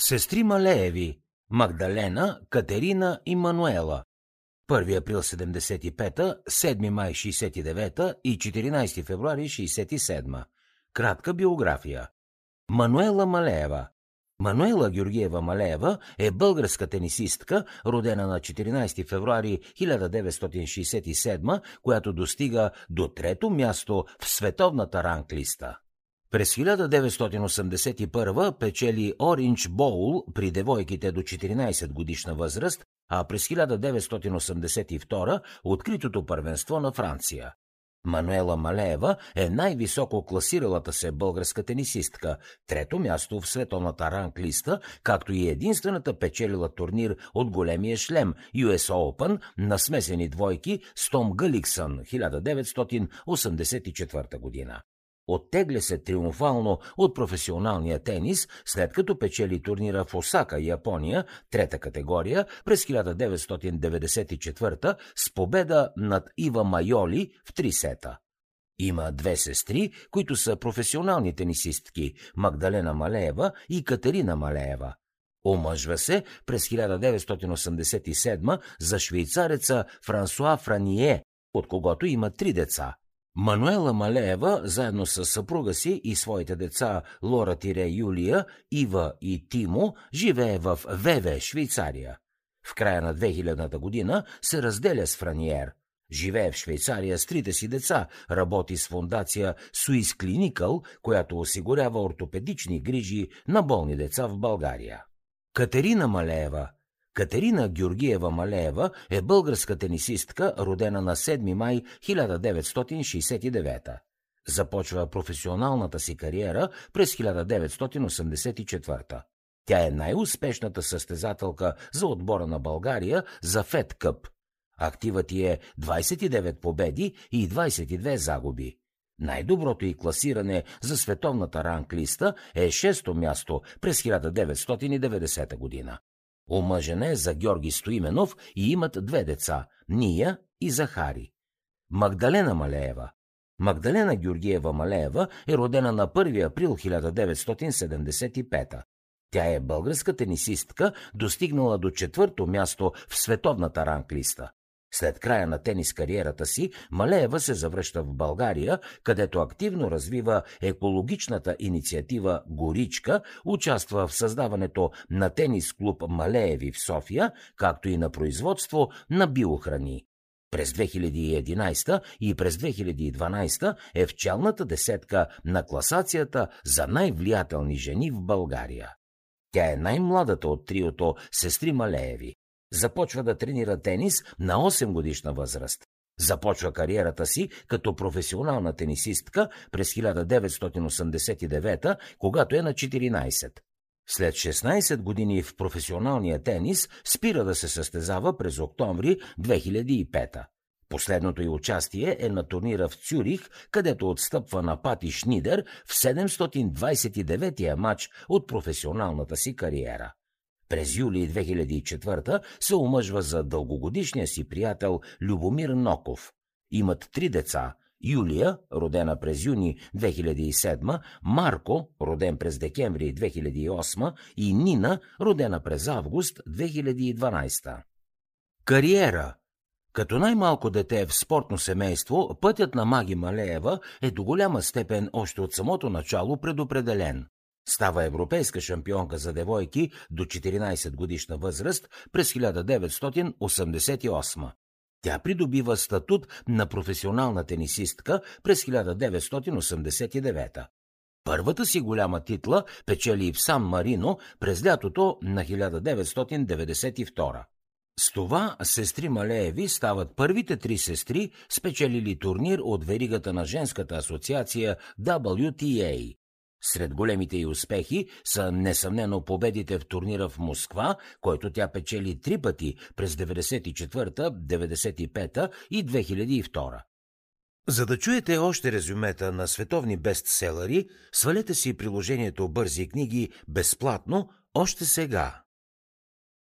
Сестри Малееви – Магдалена, Катерина и Мануела. 1 април 75, 7 май 69 и 14 февруари 67. Кратка биография. Мануела Малеева. Мануела Георгиева Малеева е българска тенисистка, родена на 14 февруари 1967, която достига до трето място в световната ранглиста. През 1981 печели Ориндж Боул при девойките до 14 годишна възраст, а през 1982 откритото първенство на Франция. Мануела Малеева е най-високо класиралата се българска тенисистка, трето място в световната ранглиста, както и единствената печелила турнир от големия шлем US Open на смесени двойки с Том Галиксън 1984 година. Оттегля се триумфално от професионалния тенис, след като печели турнира в Осака, Япония, трета категория, през 1994 с победа над Ива Майоли в три сета. Има две сестри, които са професионални тенисистки – Магдалена Малеева и Катерина Малеева. Омъжва се през 1987 за швейцареца Франсуа Франие, от когото има три деца – Мануела Малеева, заедно с съпруга си и своите деца Лора Тире Юлия, Ива и Тимо, живее в Веве, Швейцария. В края на 2000-та година се разделя с Франиер. Живее в Швейцария с трите си деца, работи с фундация Суис Клиникъл, която осигурява ортопедични грижи на болни деца в България. Катерина Малеева Катерина Георгиева Малеева е българска тенисистка, родена на 7 май 1969. Започва професионалната си кариера през 1984. Тя е най-успешната състезателка за отбора на България за Фед Къп. Активът ти е 29 победи и 22 загуби. Най-доброто и класиране за световната ранглиста е 6-то място през 1990 година. Омъжена е за Георги Стоименов и имат две деца – Ния и Захари. Магдалена Малеева. Магдалена Георгиева Малеева е родена на 1 април 1975. Тя е българска тенисистка, достигнала до четвърто място в световната ранглиста. След края на тенис кариерата си, Малеева се завръща в България, където активно развива екологичната инициатива Горичка, участва в създаването на тенис клуб Малееви в София, както и на производство на биохрани. През 2011 и през 2012 е в челната десетка на класацията за най-влиятелни жени в България. Тя е най-младата от триото сестри Малееви. Започва да тренира тенис на 8 годишна възраст. Започва кариерата си като професионална тенисистка през 1989, когато е на 14. След 16 години в професионалния тенис спира да се състезава през октомври 2005. Последното й участие е на турнира в Цюрих, където отстъпва на Пати Шнидер в 729-я матч от професионалната си кариера. През юли 2004 се омъжва за дългогодишния си приятел Любомир Ноков. Имат три деца – Юлия, родена през юни 2007, Марко, роден през декември 2008 и Нина, родена през август 2012. Кариера като най-малко дете в спортно семейство, пътят на Маги Малеева е до голяма степен още от самото начало предопределен. Става европейска шампионка за девойки до 14 годишна възраст през 1988. Тя придобива статут на професионална тенисистка през 1989. Първата си голяма титла печели в Сан Марино през лятото на 1992. С това сестри Малееви стават първите три сестри, спечелили турнир от веригата на женската асоциация WTA. Сред големите й успехи са несъмнено победите в турнира в Москва, който тя печели три пъти през 94-та, 95-та и 2002. За да чуете още резюмета на световни бестселери, свалете си приложението Бързи книги безплатно още сега.